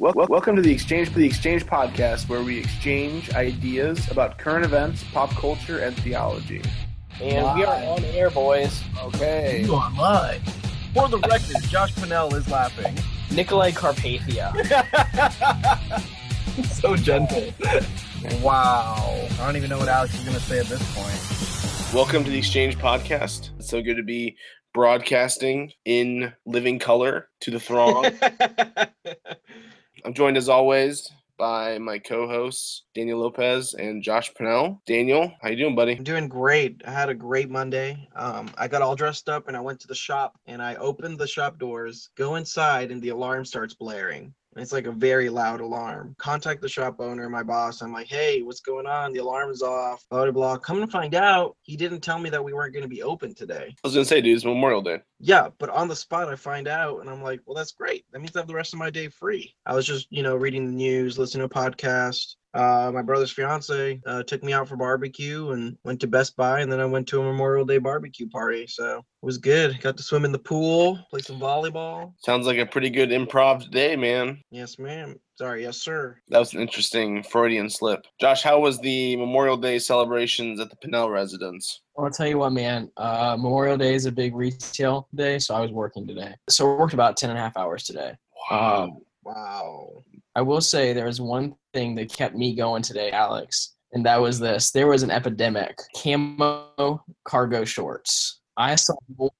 Wel- wel- welcome to the Exchange for the Exchange podcast, where we exchange ideas about current events, pop culture, and theology. And we are on air, boys. Okay. You are live. For the record, Josh Pinnell is laughing. Nicolae Carpathia. so gentle. Wow. I don't even know what Alex is going to say at this point. Welcome to the Exchange podcast. It's so good to be broadcasting in living color to the throng. I'm joined as always by my co-hosts Daniel Lopez and Josh Pinnell. Daniel, how you doing, buddy? I'm doing great. I had a great Monday. Um, I got all dressed up and I went to the shop and I opened the shop doors, go inside, and the alarm starts blaring. It's like a very loud alarm. Contact the shop owner, my boss. I'm like, hey, what's going on? The alarm is off. Blah blah blah. Come to find out, he didn't tell me that we weren't going to be open today. I was gonna say, dude, it's Memorial Day. Yeah, but on the spot, I find out, and I'm like, well, that's great. That means I have the rest of my day free. I was just, you know, reading the news, listening to a podcast. Uh, my brother's fiance uh, took me out for barbecue and went to Best Buy, and then I went to a Memorial Day barbecue party. So it was good. Got to swim in the pool, play some volleyball. Sounds like a pretty good improv day, man. Yes, ma'am. Sorry, yes, sir. That was an interesting Freudian slip. Josh, how was the Memorial Day celebrations at the Pinnell residence? Well, I'll tell you what, man. Uh, Memorial Day is a big retail day, so I was working today. So I worked about 10 and a half hours today. Um, Wow. I will say there was one thing that kept me going today, Alex, and that was this. There was an epidemic camo cargo shorts. I saw more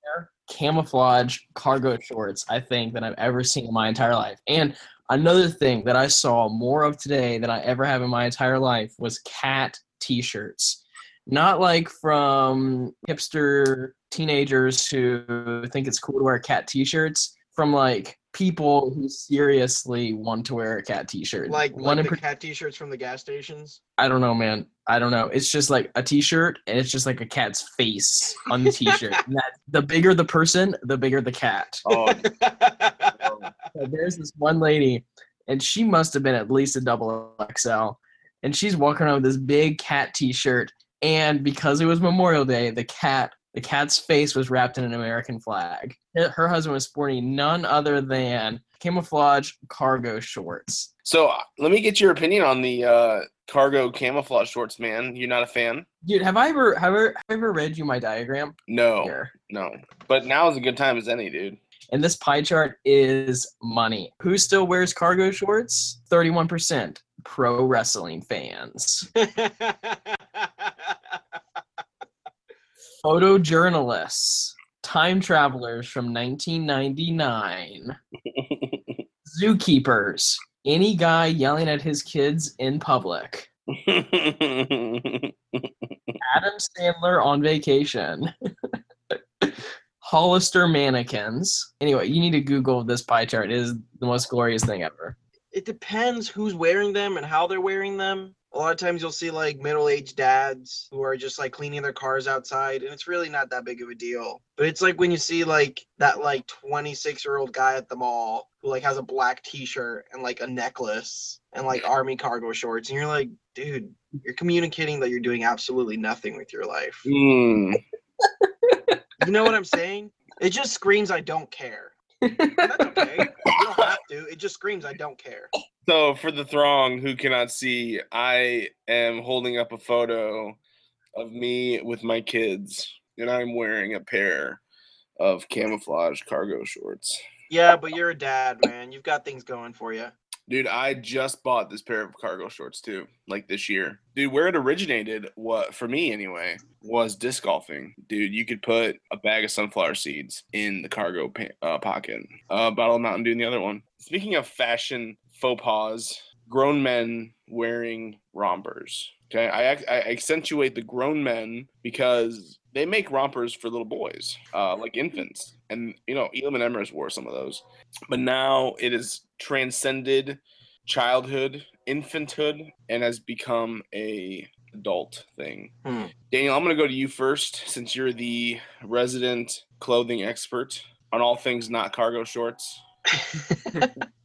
camouflage cargo shorts, I think, than I've ever seen in my entire life. And another thing that I saw more of today than I ever have in my entire life was cat t shirts. Not like from hipster teenagers who think it's cool to wear cat t shirts, from like people who seriously want to wear a cat t-shirt. Like, one like in the par- cat t-shirts from the gas stations. I don't know, man. I don't know. It's just like a t-shirt and it's just like a cat's face on the t-shirt. and that, the bigger the person, the bigger the cat. Oh, So there's this one lady and she must have been at least a double XL. And she's walking around with this big cat t-shirt and because it was Memorial Day, the cat the cat's face was wrapped in an American flag. Her her husband was sporting none other than camouflage cargo shorts. so uh, let me get your opinion on the uh, cargo camouflage shorts, man. You're not a fan? Dude, have I ever have I ever, have I ever read you my diagram No, here? no. But now is a good time as any, dude. And this pie chart is money. Who still wears cargo shorts? 31% pro wrestling fans. Photojournalists, time travelers from 1999, zookeepers, any guy yelling at his kids in public, Adam Sandler on vacation. Hollister mannequins. Anyway, you need to Google this pie chart. It is the most glorious thing ever. it depends who's wearing them and how they're wearing them. A lot of times you'll see like middle-aged dads who are just like cleaning their cars outside and it's really not that big of a deal. But it's like when you see like that like 26-year-old guy at the mall who like has a black t-shirt and like a necklace and like army cargo shorts and you're like, dude, you're communicating that you're doing absolutely nothing with your life. Hmm. You know what I'm saying? It just screams I don't care. That's okay. You don't have to. It just screams I don't care. So, for the throng who cannot see, I am holding up a photo of me with my kids, and I'm wearing a pair of camouflage cargo shorts. Yeah, but you're a dad, man. You've got things going for you. Dude, I just bought this pair of cargo shorts too, like this year. Dude, where it originated, what for me anyway, was disc golfing. Dude, you could put a bag of sunflower seeds in the cargo pa- uh, pocket, a bottle of Mountain Dew in the other one. Speaking of fashion faux pas, grown men wearing rompers. Okay, I, I accentuate the grown men because they make rompers for little boys, uh, like infants, and you know, Elam and Emrys wore some of those but now it has transcended childhood, infanthood, and has become a adult thing. Hmm. Daniel, I'm going to go to you first since you're the resident clothing expert on all things not cargo shorts.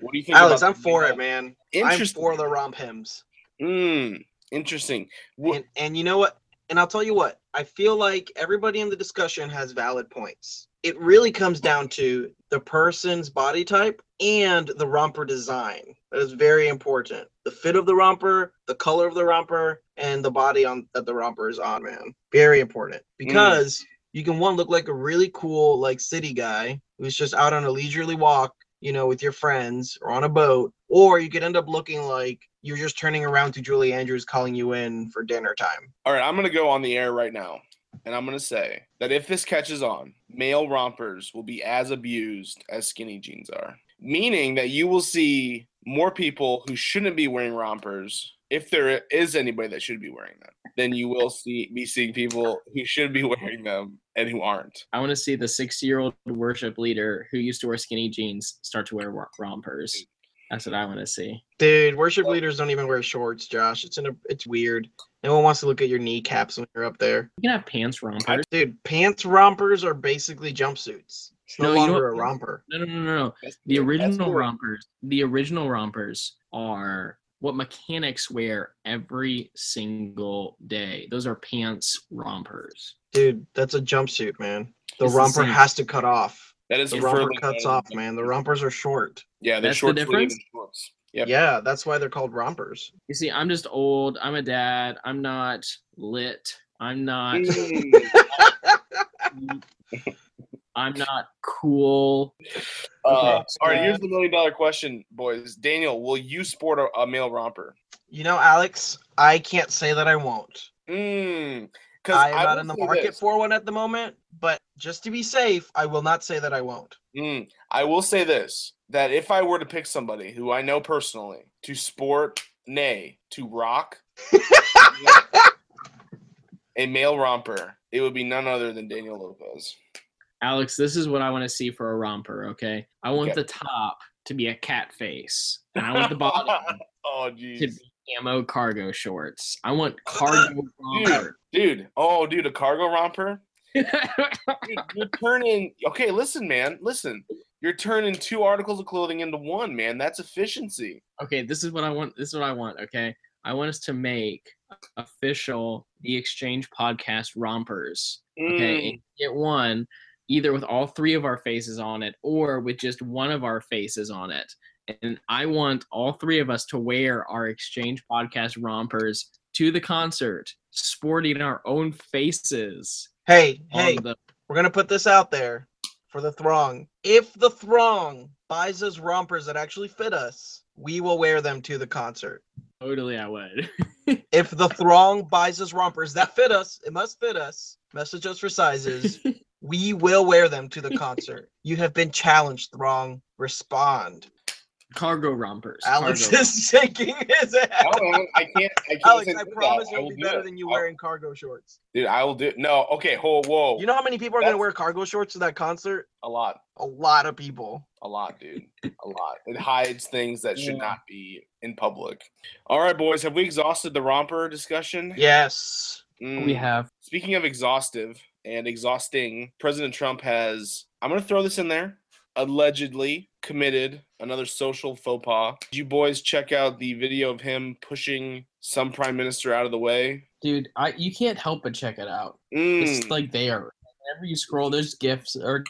What do you think? Alex, about I'm for it, man. I'm Interesting. for the RompHims. Mm, interesting. Wha- And and you know what? And I'll tell you what, I feel like everybody in the discussion has valid points. It really comes down to the person's body type and the romper design. That is very important. The fit of the romper, the color of the romper, and the body on that the romper is on, man. Very important. Because you can one look like a really cool like city guy who's just out on a leisurely walk you know, with your friends or on a boat, or you could end up looking like you're just turning around to Julie Andrews calling you in for dinner time. All right, I'm going to go on the air right now. And I'm going to say that if this catches on, male rompers will be as abused as skinny jeans are. Meaning that you will see more people who shouldn't be wearing rompers, if there is anybody that should be wearing them, then you will see be seeing people who should be wearing them and who aren't. I want to see the 60 year old worship leader who used to wear skinny jeans start to wear rompers. That's what I want to see. Dude, worship leaders don't even wear shorts, Josh. It's in a it's weird. No one wants to look at your kneecaps when you're up there. You can have pants rompers. Dude, pants rompers are basically jumpsuits. It's no, no longer a romper. No, no, no, no. The original rompers, the original rompers are what mechanics wear every single day. Those are pants rompers. Dude, that's a jumpsuit, man. The it's romper the has to cut off. That is the romper cuts off, man. The rompers are short. Yeah, they're that's short the difference. Yep. Yeah, that's why they're called rompers. You see, I'm just old. I'm a dad. I'm not lit. I'm not. I'm not cool. Uh, all right, here's the million dollar question, boys. Daniel, will you sport a, a male romper? You know, Alex, I can't say that I won't. Mm, I am not in the market this. for one at the moment, but just to be safe, I will not say that I won't. Mm, I will say this that if I were to pick somebody who I know personally to sport, nay, to rock a male romper, it would be none other than Daniel Lopez. Alex, this is what I want to see for a romper, okay? I want okay. the top to be a cat face, and I want the bottom oh, to be camo cargo shorts. I want cargo romper. Dude, dude, oh, dude, a cargo romper? dude, you're turning, okay, listen, man, listen. You're turning two articles of clothing into one, man. That's efficiency. Okay, this is what I want. This is what I want, okay? I want us to make official the exchange podcast rompers. Okay, mm. get one either with all three of our faces on it or with just one of our faces on it. And I want all three of us to wear our exchange podcast rompers to the concert, sporting our own faces. Hey, hey, the- we're going to put this out there for the throng. If the throng buys us rompers that actually fit us, we will wear them to the concert. Totally, I would. if the throng buys us rompers that fit us, it must fit us. Message us for sizes. We will wear them to the concert. you have been challenged, Throng. Respond. Cargo rompers. Alex cargo is shaking his head. No, I can't. I can't Alex, I promise it'll be better it. than you I'll, wearing cargo shorts. Dude, I will do. No, okay. Whoa, whoa. You know how many people are That's, gonna wear cargo shorts to that concert? A lot. A lot of people. A lot, dude. a lot. It hides things that should yeah. not be in public. All right, boys. Have we exhausted the romper discussion? Yes. Mm. We have. Speaking of exhaustive, and exhausting, President Trump has, I'm going to throw this in there, allegedly committed another social faux pas. Did you boys check out the video of him pushing some prime minister out of the way? Dude, I you can't help but check it out. Mm. It's like there. Whenever you scroll, there's gifs or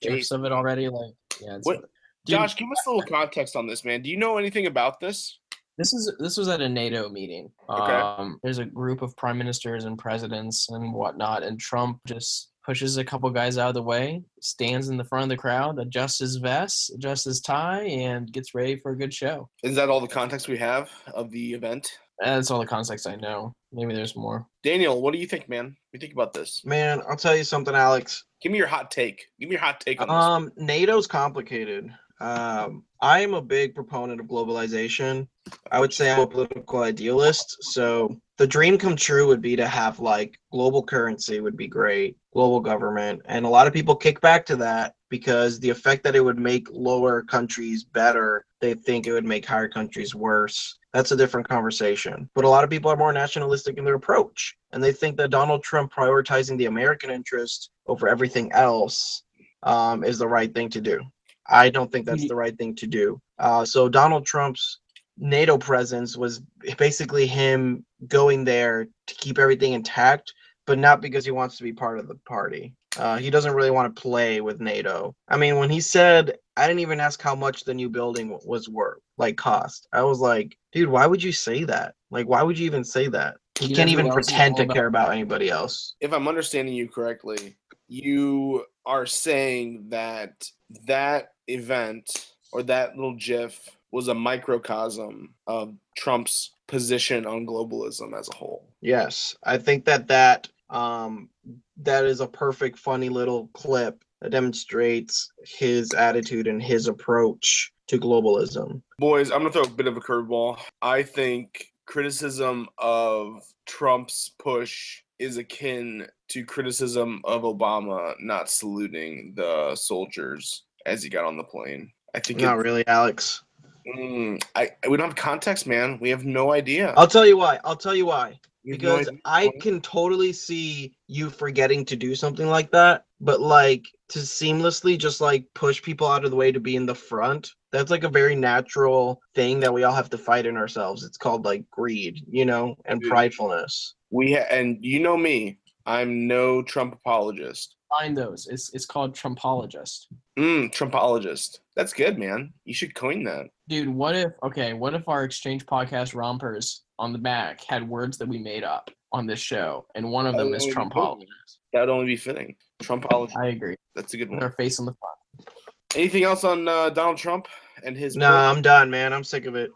gifs of it already. Like, yeah. what, Josh, give us a little context on this, man. Do you know anything about this? This is this was at a NATO meeting. Okay. Um, there's a group of prime ministers and presidents and whatnot, and Trump just pushes a couple guys out of the way, stands in the front of the crowd, adjusts his vest, adjusts his tie, and gets ready for a good show. Is that all the context we have of the event? That's all the context I know. Maybe there's more. Daniel, what do you think, man? What do you think about this? Man, I'll tell you something, Alex. Give me your hot take. Give me your hot take on this. Um, NATO's complicated. Um, I am a big proponent of globalization. I would say I'm a political idealist. So the dream come true would be to have like global currency would be great, global government. And a lot of people kick back to that because the effect that it would make lower countries better, they think it would make higher countries worse. That's a different conversation. But a lot of people are more nationalistic in their approach. And they think that Donald Trump prioritizing the American interest over everything else um, is the right thing to do. I don't think that's the right thing to do. Uh, so Donald Trump's NATO presence was basically him going there to keep everything intact but not because he wants to be part of the party. Uh, he doesn't really want to play with NATO. I mean, when he said, I didn't even ask how much the new building was worth, like cost. I was like, dude, why would you say that? Like, why would you even say that? He, He can't even what else he's pretend to about. care about anybody else. If I'm understanding you correctly, you are saying that that event or that little GIF was a microcosm of Trump's position on globalism as a whole. Yes, I think that that um that is a perfect funny little clip that demonstrates his attitude and his approach to globalism. Boys, I'm gonna throw a bit of a curveball. I think criticism of Trump's push is akin to criticism of Obama not saluting the soldiers as he got on the plane. I think Not it, really, Alex. Mm, I we don't have context, man. We have no idea. I'll tell you why. I'll tell you why. We have no Because. I can totally see you forgetting to do something like that, but like to seamlessly just like push people out of the way to be in the front. That's like a very natural thing that we all have to fight in ourselves. It's called like greed, you know, and Dude. pridefulness. we ha- and you know me. I'm no Trump apologist. Find those. It's it's called Trumpologist. Mm, Trumpologist. That's good, man. You should coin that. Dude, what if okay, what if our exchange podcast rompers on the back had words that we made up on this show, and one of them is you Trumpologist? That would only be fitting. Trumpologist. I agree. That's a good With one. our face on the front. Anything else on uh, Donald Trump and his? Nah, I'm done, man. I'm sick of it.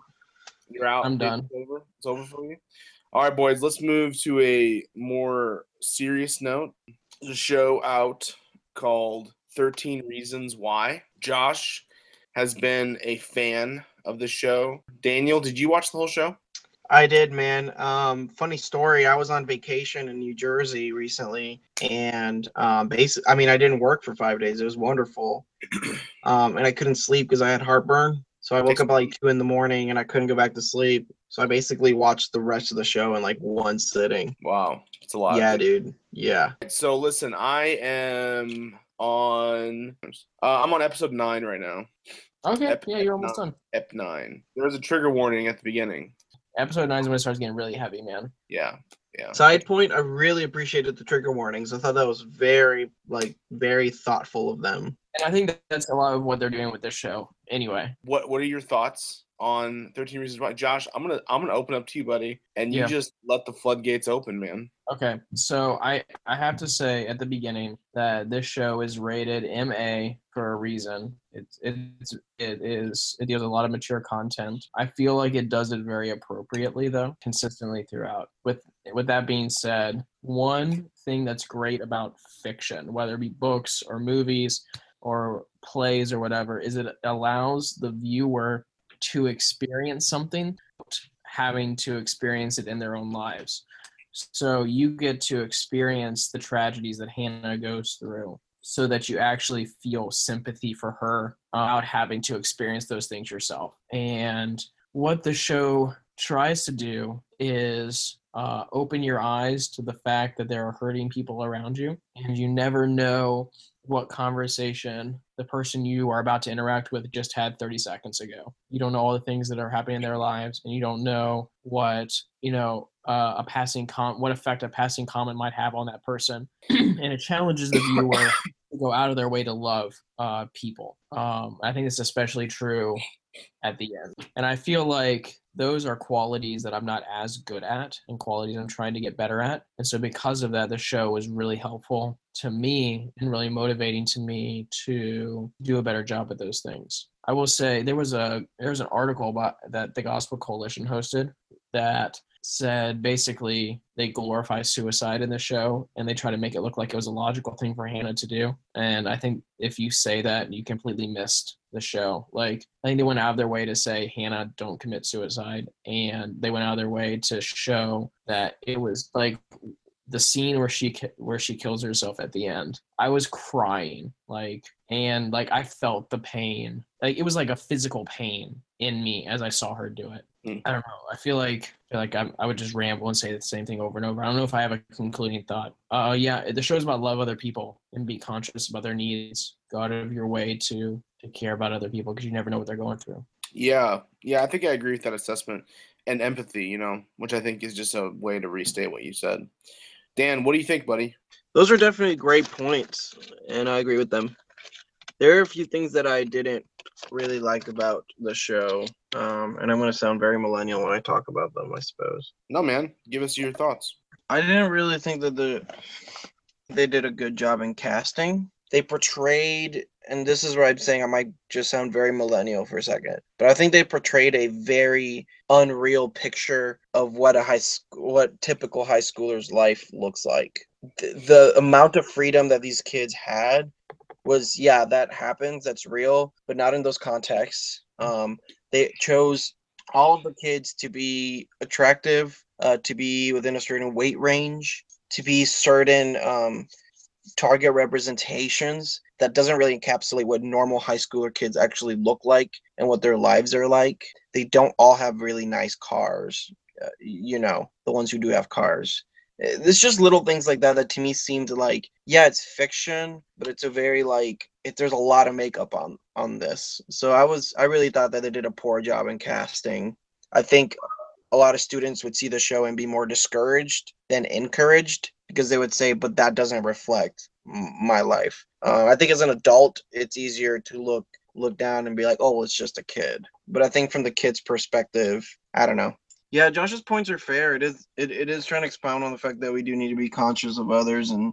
You're out. I'm It's done. over. It's over for you. All right, boys. Let's move to a more serious note. Show out called 13 Reasons Why. Josh has been a fan of the show. Daniel, did you watch the whole show? I did, man. Um, funny story. I was on vacation in New Jersey recently, and um, basically, I mean, I didn't work for five days. It was wonderful, um, and I couldn't sleep because I had heartburn. So I woke up like two in the morning, and I couldn't go back to sleep. So I basically watched the rest of the show in like one sitting. Wow, it's a lot. Yeah, dude. Yeah. So listen, I am on. Uh, I'm on episode nine right now. Okay, Ep- yeah, you're almost no. done. Ep nine. There was a trigger warning at the beginning. Episode nine is when it starts getting really heavy, man. Yeah, yeah. Side point. I really appreciated the trigger warnings. I thought that was very, like, very thoughtful of them. And I think that's a lot of what they're doing with this show. Anyway, What What are your thoughts on 13 Reasons Why? Josh, I'm gonna I'm gonna open up to you, buddy, and you Yeah. just let the floodgates open, man. okay. So I I have to say at the beginning that this show is rated MA for a reason. It's it's it is it deals a lot of mature content. I feel like it does it very appropriately though, consistently throughout. With with that being said, one thing that's great about fiction, whether it be books or movies or plays or whatever, is it allows the viewer to experience something having to experience it in their own lives. So you get to experience the tragedies that Hannah goes through so that you actually feel sympathy for her without having to experience those things yourself. And what the show tries to do is uh, open your eyes to the fact that there are hurting people around you, and you never know what conversation the person you are about to interact with just had 30 seconds ago. You don't know all the things that are happening in their lives, and you don't know what you know uh, a passing com what effect a passing comment might have on that person, and it challenges the viewer to go out of their way to love uh, people. Um, I think it's especially true at the end, and I feel like those are qualities that I'm not as good at and qualities I'm trying to get better at. And so because of that, the show was really helpful to me and really motivating to me to do a better job at those things. I will say there was a there was an article about that the Gospel Coalition hosted that said basically they glorify suicide in the show and they try to make it look like it was a logical thing for Hannah to do. And I think if you say that, you completely missed the show. Like I think they went out of their way to say Hannah don't commit suicide, and they went out of their way to show that it was like the scene where she where she kills herself at the end. I was crying like and like I felt the pain. Like it was like a physical pain in me as I saw her do it. Mm. I don't know. I feel like I feel like I, I would just ramble and say the same thing over and over. I don't know if I have a concluding thought. Uh, yeah, the show's about love other people and be conscious about their needs. Go out of your way to to care about other people because you never know what they're going through. Yeah, yeah, I think I agree with that assessment and empathy. You know, which I think is just a way to restate what you said. Dan, what do you think, buddy? Those are definitely great points, and I agree with them. There are a few things that I didn't really like about the show, um, and I'm going to sound very millennial when I talk about them, I suppose. No, man. Give us your thoughts. I didn't really think that the they did a good job in casting. They portrayed, and this is where I'm saying I might just sound very millennial for a second, but I think they portrayed a very unreal picture of what a high school, what typical high schooler's life looks like. The, the amount of freedom that these kids had was, yeah, that happens, that's real, but not in those contexts. Um, they chose all of the kids to be attractive, uh, to be within a certain weight range, to be certain um, target representations that doesn't really encapsulate what normal high schooler kids actually look like and what their lives are like. They don't all have really nice cars, uh, you know, the ones who do have cars. It's just little things like that that to me seemed like, yeah, it's fiction, but it's a very like, it, there's a lot of makeup on on this. So I was, I really thought that they did a poor job in casting. I think a lot of students would see the show and be more discouraged than encouraged because they would say, but that doesn't reflect my life. Uh, I think as an adult, it's easier to look look down and be like, oh, well, it's just a kid. But I think from the kid's perspective, I don't know. Yeah, Josh's points are fair. It is it, it is trying to expound on the fact that we do need to be conscious of others and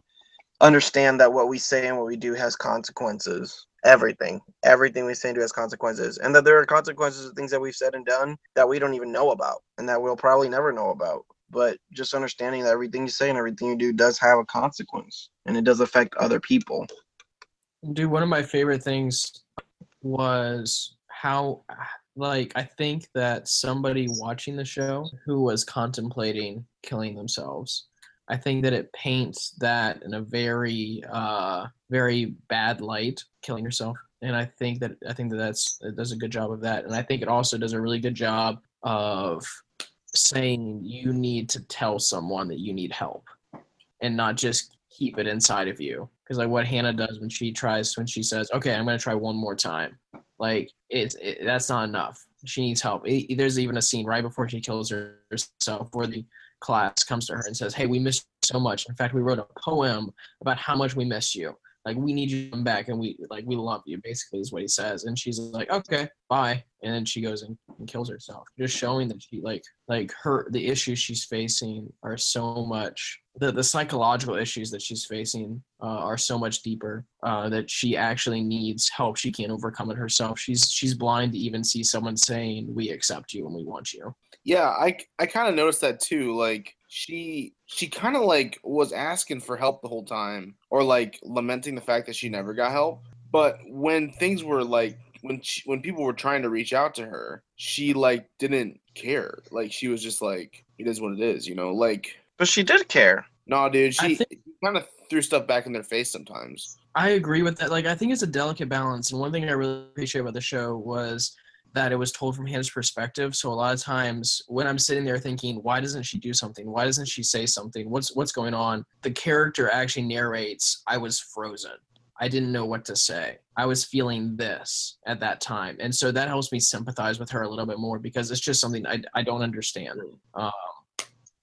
understand that what we say and what we do has consequences. Everything, everything we say and do has consequences, and that there are consequences of things that we've said and done that we don't even know about, and that we'll probably never know about. But just understanding that everything you say and everything you do does have a consequence, and it does affect other people. Dude, one of my favorite things was how, like, I think that somebody watching the show who was contemplating killing themselves, I think that it paints that in a very, uh, very bad light, killing yourself. And I think that I think that that's it does a good job of that, and I think it also does a really good job of saying you need to tell someone that you need help, and not just keep it inside of you. Because like what hannah does when she tries when she says okay i'm going to try one more time like it's it, that's not enough. She needs help. It, there's even a scene right before she kills herself where the class comes to her and says hey we miss you so much. In fact we wrote a poem about how much we miss you. Like we need you to come back and we like we love you basically is what he says. And she's like okay bye. And then she goes and, and kills herself just showing that she like like her the issues she's facing are so much the, the psychological issues that she's facing uh, are so much deeper uh, that she actually needs help. She can't overcome it herself. She's she's blind to even see someone saying we accept you and we want you Yeah, I I kind of noticed that too. Like she she kind of like was asking for help the whole time, or like lamenting the fact that she never got help. But when things were like when she, when people were trying to reach out to her, she like didn't care. Like she was just like, it is what it is, you know. Like But she did care. no, dude, she think- kind of threw stuff back in their face sometimes. I agree with that. Like, I think it's a delicate balance. And one thing I really appreciate about the show was that it was told from Hannah's perspective. So a lot of times when I'm sitting there thinking, why doesn't she do something? Why doesn't she say something? What's what's going on? The character actually narrates, I was frozen. I didn't know what to say. I was feeling this at that time. And so that helps me sympathize with her a little bit more because it's just something I, I don't understand. Um,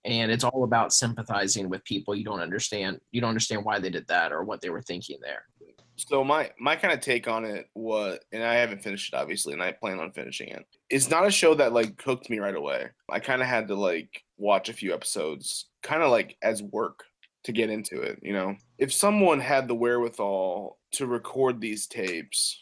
and it's all about sympathizing with people you don't understand. You don't understand why they did that or what they were thinking there. So my my kind of take on it was, and I haven't finished it obviously, and I plan on finishing it. It's not a show that like hooked me right away. I kind of had to like watch a few episodes, kind of like as work to get into it. You know, if someone had the wherewithal to record these tapes,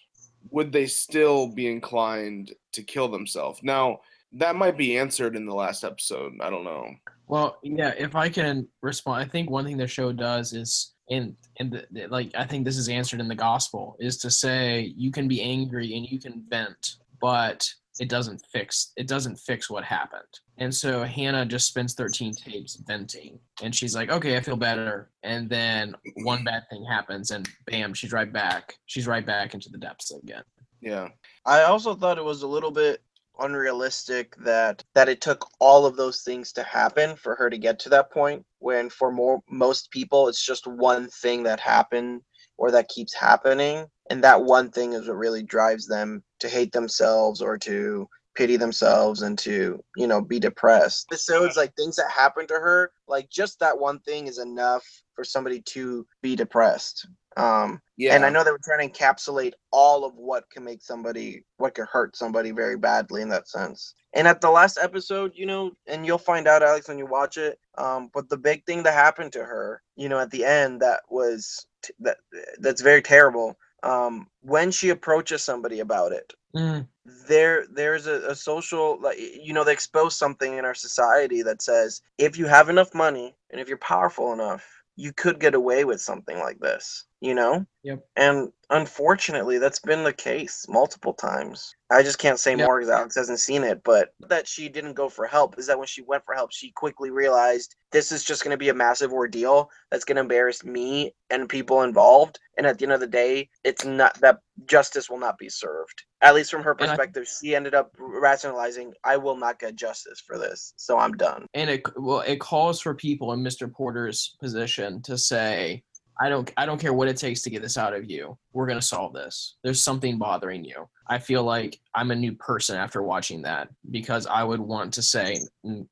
would they still be inclined to kill themselves? Now that might be answered in the last episode. I don't know. Well, yeah, if I can respond, I think one thing the show does is in the, the- like I think this is answered in the gospel is to say you can be angry and you can vent, but it doesn't fix it doesn't fix what happened. And so Hannah just spends 13 tapes venting and she's like, "Okay, I feel better." And then one bad thing happens and bam, she's right back. She's right back into the depths again. Yeah. I also thought it was a little bit unrealistic that that it took all of those things to happen for her to get to that point when for more most people it's just one thing that happened or that keeps happening and that one thing is what really drives them to hate themselves or to pity themselves and to you know be depressed. Episodes like things that happen to her, like just that one thing is enough for somebody to be depressed. Um, Yeah. and I know they were trying to encapsulate all of what can make somebody, what could hurt somebody very badly in that sense. And at the last episode, you know, and you'll find out, Alex, when you watch it. Um, but the big thing that happened to her, you know, at the end, that was t- that that's very terrible. Um, when she approaches somebody about it, Mm, there there's a, a social like you know they expose something in our society that says if you have enough money and if you're powerful enough you could get away with something like this you know Yep. and unfortunately that's been the case multiple times i just can't say Yep. more because alex hasn't seen it but that she didn't go for help is that when she went for help she quickly realized this is just going to be a massive ordeal that's going to embarrass me and people involved and at the end of the day it's not that justice will not be served at least from her And I- perspective she ended up rationalizing i will not get justice for this so i'm done and it well it calls for people in Mr. Porter's position to say, I don't I don't care what it takes to get this out of you. We're gonna solve this. There's something bothering you. I feel like I'm a new person after watching that because I would want to say,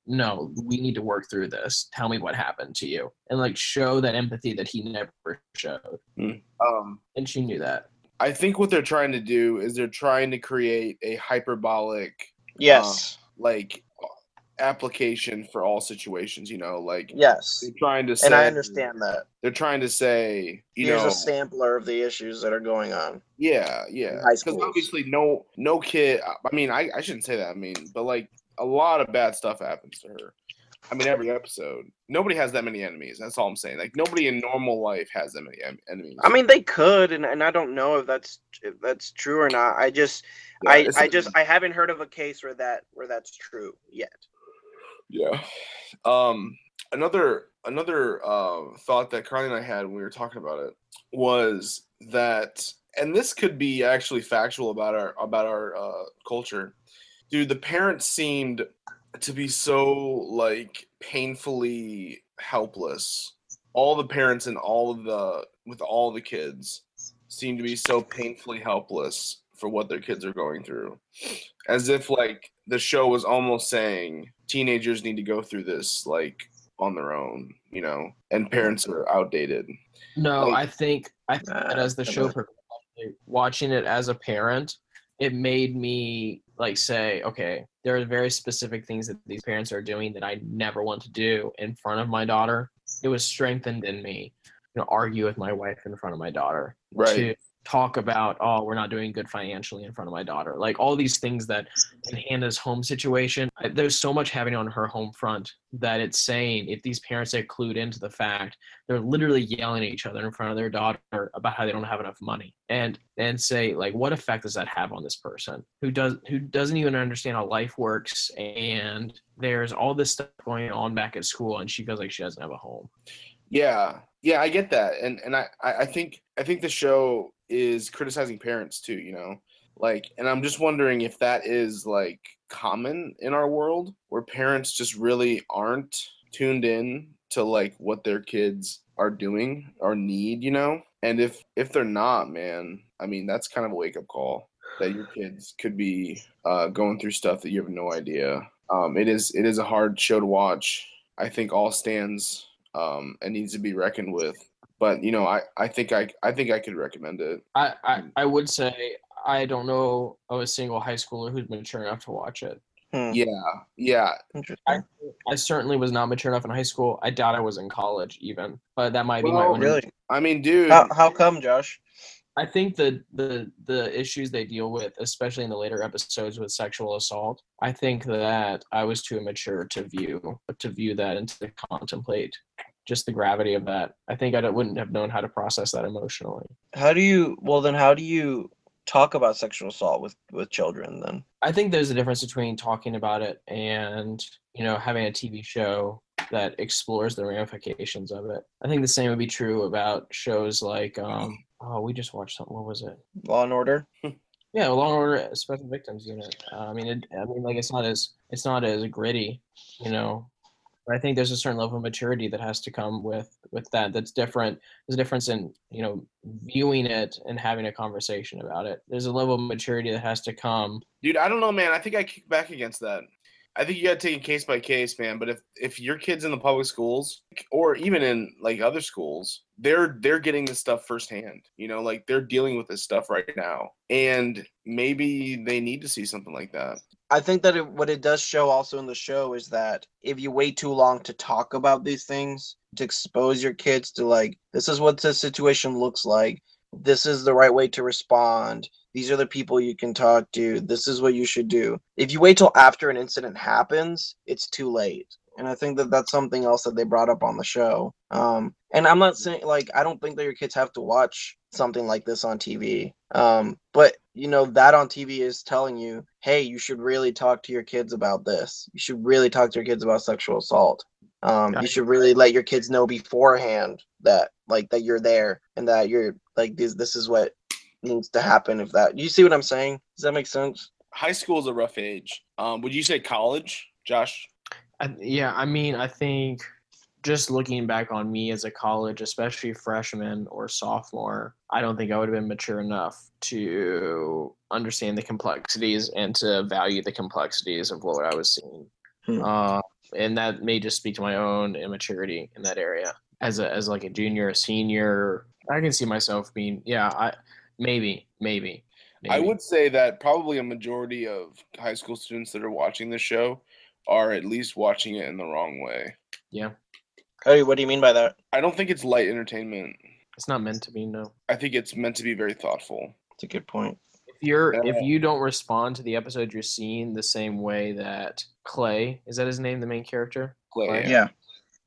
no, we need to work through this. Tell me what happened to you, and like show that empathy that he never showed. um, And she knew that. I think what they're trying to do is they're trying to create a hyperbolic yes like application for all situations. You know, like yes they're trying to say, and i understand that They're trying to say, you here's know, a sampler of the issues that are going on yeah, yeah. Because obviously, no, no kid. I mean, I, I shouldn't say that. I mean, but like a lot of bad stuff happens to her. I mean, every episode. Nobody has that many enemies. That's all I'm saying. Like nobody in normal life has that many em- enemies. I mean, they could, and, and I don't know if that's if that's true or not. I just, Yeah, I, I just, I haven't heard of a case where that where that's true yet. Yeah. Um another another uh thought that Carly and I had when we were talking about it was that and this could be actually factual about our about our uh culture. Dude, the parents seemed to be so like painfully helpless. All the parents and all of the with all the kids seem to be so painfully helpless for what their kids are going through. As if like the show was almost saying teenagers need to go through this like on their own, you know, and parents are outdated. No, Like- I think I think that as the I show watching it as a parent, it made me like say, okay, there are very specific things that these parents are doing that I never want to do in front of my daughter. It was strengthened in me, you know, argue with my wife in front of my daughter, Right. to talk about, oh, we're not doing good financially in front of my daughter, like all these things that in Hannah's home situation, there's so much happening on her home front that it's saying if these parents are clued into the fact they're literally yelling at each other in front of their daughter about how they don't have enough money and and say like what effect does that have on this person who does who doesn't even understand how life works and there's all this stuff going on back at school and she feels like she doesn't have a home Yeah, yeah, I get that, and and I I think I think the show is criticizing parents too. You know, like, and I'm just wondering if that is like common in our world where parents just really aren't tuned in to like what their kids are doing or need. You know, and if if they're not, man, I mean that's kind of a wake up call that your kids could be uh, going through stuff that you have no idea. Um, it is it is a hard show to watch. I think all stands um, and needs to be reckoned with. But you know, I, I think I I think I could recommend it. I, I i would say i don't know of a single high schooler who's mature enough to watch it Hmm, Yeah, yeah. I, I certainly was not mature enough in high school i doubt i was in college even but that might be my Well, own really? I mean, dude, How, how come, Josh? I think the the the issues they deal with, especially in the later episodes with sexual assault, I think that I was too immature to view to view that and to contemplate just the gravity of that. I think I wouldn't have known how to process that emotionally. How do you? Well, then, how do you talk about sexual assault with with children? Then, I think there's a difference between talking about it and you know having a TV show that explores the ramifications of it. I think the same would be true about shows like um oh we just watched something. What was it? Law and Order. Yeah, Law and Order Special Victims Unit. Uh, I mean, it, I mean, like it's not as it's not as gritty, you know, I think there's a certain level of maturity that has to come with with that. That's different. There's a difference in you know viewing it and having a conversation about it. There's a level of maturity that has to come. Dude, I don't know, man. I think I kick back against that. I think you got to take it case by case, man. But if if your kids in the public schools or even in like other schools, they're they're getting this stuff firsthand. You know, like they're dealing with this stuff right now, and maybe they need to see something like that. I think that it, what it does show also in the show is that if you wait too long to talk about these things, to expose your kids to like this is what the situation looks like, this is the right way to respond, these are the people you can talk to, this is what you should do. If you wait till after an incident happens, it's too late. And I think that that's something else that they brought up on the show. Um, and I'm not saying like I don't think that your kids have to watch something like this on TV. Um, but you know that on TV is telling you, hey, you should really talk to your kids about this. You should really talk to your kids about sexual assault. Um, you should really let your kids know beforehand that like that you're there and that you're like this. This is what needs to happen. If that you see what I'm saying, does that make sense? High school is a rough age. Um, would you say college, Josh? I, yeah, I mean, I think just looking back on me as a college, especially freshman or sophomore, I don't think I would have been mature enough to understand the complexities and to value the complexities of what I was seeing. Hmm. Uh, and that may just speak to my own immaturity in that area. As a as like a junior, a senior, I can see myself being yeah, I maybe, maybe. maybe. I would say that probably a majority of high school students that are watching this show are at least watching it in the wrong way. Yeah, Cody, what do you mean by that? I don't think it's light entertainment. it's not meant to be. No. I think it's meant to be very thoughtful. It's a good point. If you're if you don't respond to the episode you're seeing the same way that Clay is that his name, the main character? Play. Right. Yeah.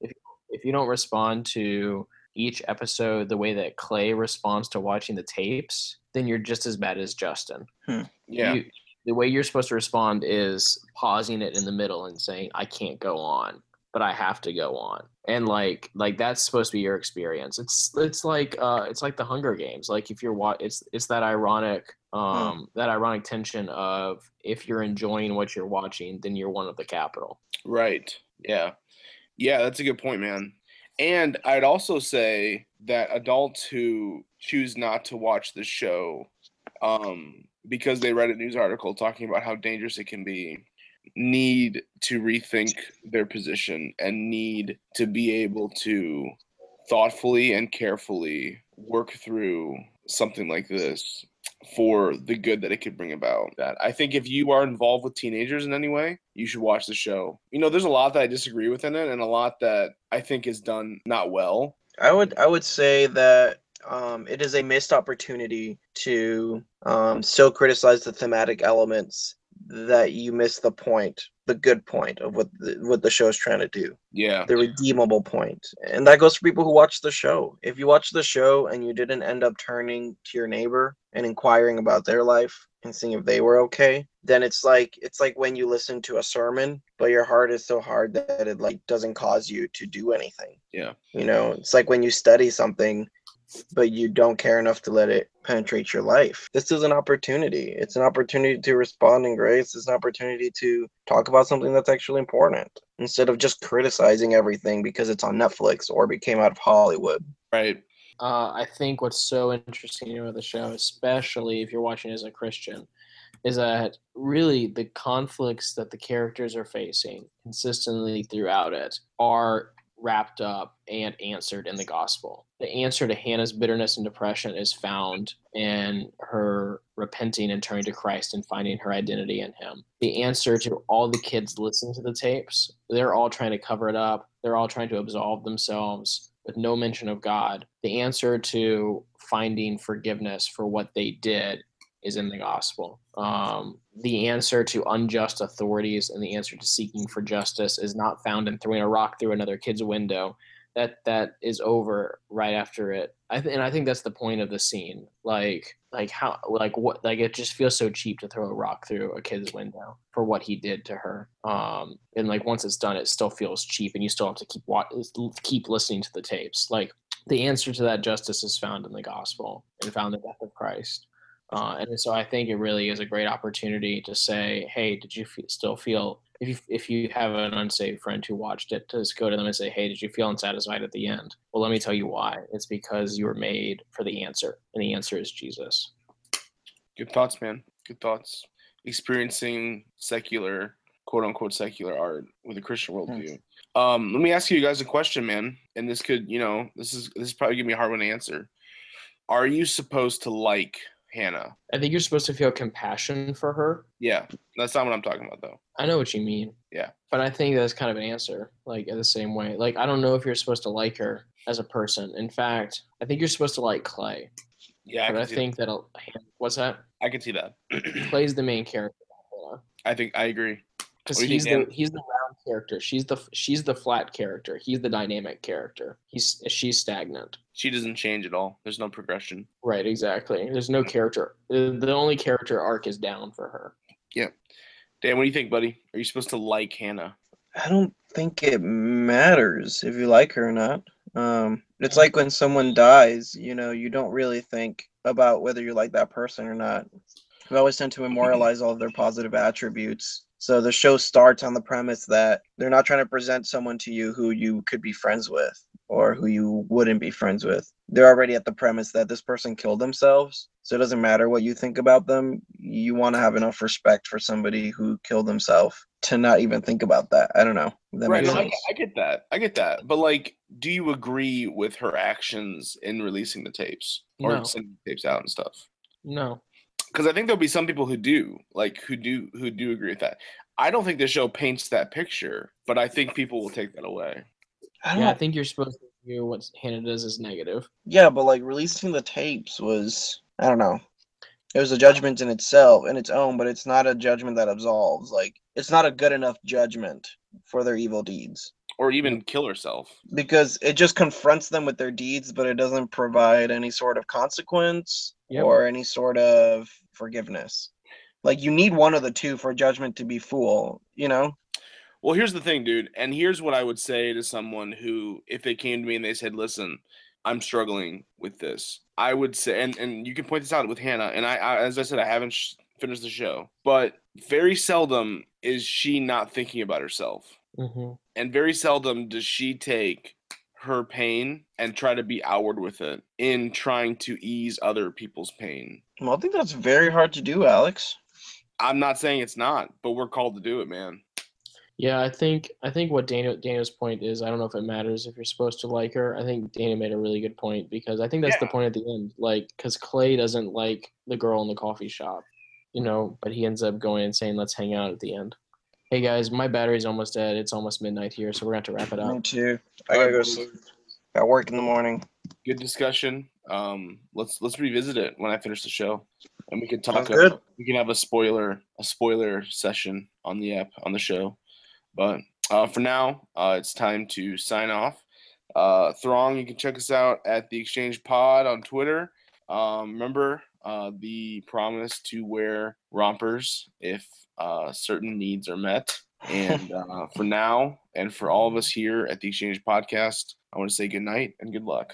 if if you don't respond to each episode the way that Clay responds to watching the tapes, then you're just as bad as Justin. Hmm. Yeah. You, the way you're supposed to respond is pausing it in the middle and saying, "I can't go on, but I have to go on." And like like that's supposed to be your experience. It's it's like uh it's like the Hunger Games. Like if you're wa- it's it's that ironic um that ironic tension of if you're enjoying what you're watching, then you're one of the Capitol. Right. Yeah. Yeah, that's a good point, man. And I'd also say that adults who choose not to watch the show um, because they read a news article talking about how dangerous it can be need to rethink their position and need to be able to thoughtfully and carefully work through something like this for the good that it could bring about. That I think if you are involved with teenagers in any way, you should watch the show. You know, there's a lot that I disagree with in it, and a lot that I think is done not well. I would I would say that um, it is a missed opportunity to um, still criticize the thematic elements that you miss the point, the good point of what the, what the show is trying to do, Yeah, the redeemable point, and that goes for people who watch the show. If you watch the show and you didn't end up turning to your neighbor and inquiring about their life and seeing if they were okay, then it's like it's like when you listen to a sermon, but your heart is so hard that it like doesn't cause you to do anything. Yeah. You know, it's like when you study something but you don't care enough to let it penetrate your life. This is an opportunity. It's an opportunity to respond in grace. It's an opportunity to talk about something that's actually important instead of just criticizing everything because it's on Netflix or it came out of Hollywood. right. Uh, I think what's so interesting about the show, especially if you're watching as a Christian, is that really the conflicts that the characters are facing consistently throughout it are wrapped up and answered in the gospel. The answer to Hannah's bitterness and depression is found in her repenting and turning to Christ and finding her identity in Him. The answer to all the kids listening to the tapes, they're all trying to cover it up, they're all trying to absolve themselves with no mention of God. The answer to finding forgiveness for what they did is in the gospel. Um, the answer to unjust authorities and the answer to seeking for justice is not found in throwing a rock through another kid's window. That that is over right after it. I th- and I think that's the point of the scene. Like like how like what like it just feels so cheap to throw a rock through a kid's window for what he did to her. Um, and like once it's done, it still feels cheap, and you still have to keep wa- keep listening to the tapes. Like the answer to that justice is found in the gospel and found the death of Christ. Uh, and so I think it really is a great opportunity to say, hey, did you f- still feel if you if you have an unsafe friend who watched it, just go to them and say, hey, did you feel unsatisfied at the end? Well, let me tell you why. It's because you were made for the answer, and the answer is Jesus. Good thoughts, man. Good thoughts. Experiencing secular, quote unquote, secular art with a Christian worldview. Um, let me ask you guys a question, man. And this could, you know, this is this is probably gonna be a hard one to answer. Are you supposed to like Hannah? I think you're supposed to feel compassion for her. Yeah, that's not what I'm talking about, though. I know what you mean. Yeah. But I think that's kind of an answer, like in the same way. Like I don't know if you're supposed to like her as a person. In fact, I think you're supposed to like Clay. Yeah, I but I think that what's that? that. I can see that. Clay's the main character. I think I agree. Because What do you he's the he's the character. She's the she's the flat character. He's the dynamic character. He's she's stagnant. She doesn't change at all. There's no progression. Right, exactly. There's no character. The the only character arc is down for her. Yeah. Dan, what do you think, buddy? Are you supposed to like Hannah? I don't think it matters if you like her or not. Um, it's like when someone dies, you know, you don't really think about whether you like that person or not. We always tend to memorialize all of their positive attributes. So the show starts on the premise that they're not trying to present someone to you who you could be friends with or who you wouldn't be friends with. They're already at the premise that this person killed themselves. So it doesn't matter what you think about them. You want to have enough respect for somebody who killed themselves to not even think about that. I don't know. That right. makes No, I, sense. get- I get that. I get that. But like, do you agree with her actions in releasing the tapes or No. sending the tapes out and stuff? No. Because I think there'll be some people who do, like, who do who do agree with that. I don't think the show paints that picture, but I think people will take that away. I don't Yeah, I think you're supposed to view what Hannah does as negative. Yeah, but like releasing the tapes was I don't know. It was a judgment in itself, in its own, but it's not a judgment that absolves. Like it's not a good enough judgment for their evil deeds Or even kill herself. because it just confronts them with their deeds, but it doesn't provide any sort of consequence Yep. or any sort of forgiveness. Like you need one of the two for judgment to be full, you know? Well, here's the thing, dude. And here's what I would say to someone who, if they came to me and they said, listen, I'm struggling with this, I would say, and, and you can point this out with Hannah. And I, I as I said, I haven't sh- finished the show, but very seldom is she not thinking about herself. Hmm And very seldom does she take her pain and try to be outward with it in trying to ease other people's pain. Well, I think that's very hard to do, Alex. I'm not saying it's not, but we're called to do it, man. Yeah, I think I think what Daniel Daniel's point is, I don't know if it matters if you're supposed to like her. I think Dana made a really good point because I think that's the point at the end. Like, because Clay doesn't like the girl in the coffee shop, you know, but he ends up going and saying, "Let's hang out at the end." Hey guys, my battery's almost dead. It's almost midnight here, so we're gonna have to wrap it up. Me up. too. I gotta go sleep. Got work in the morning. good discussion. Um, let's let's revisit it when I finish the show, and we can talk. Sounds good. uh, we can have a spoiler a spoiler session on the app on the show. But uh, for now, uh, it's time to sign off. Uh, Throng, you can check us out at the Exchange Pod on Twitter. Um, remember uh, the promise to wear rompers if uh, certain needs are met. And uh, for now, and for all of us here at the Exchange Podcast, I want to say good night and good luck.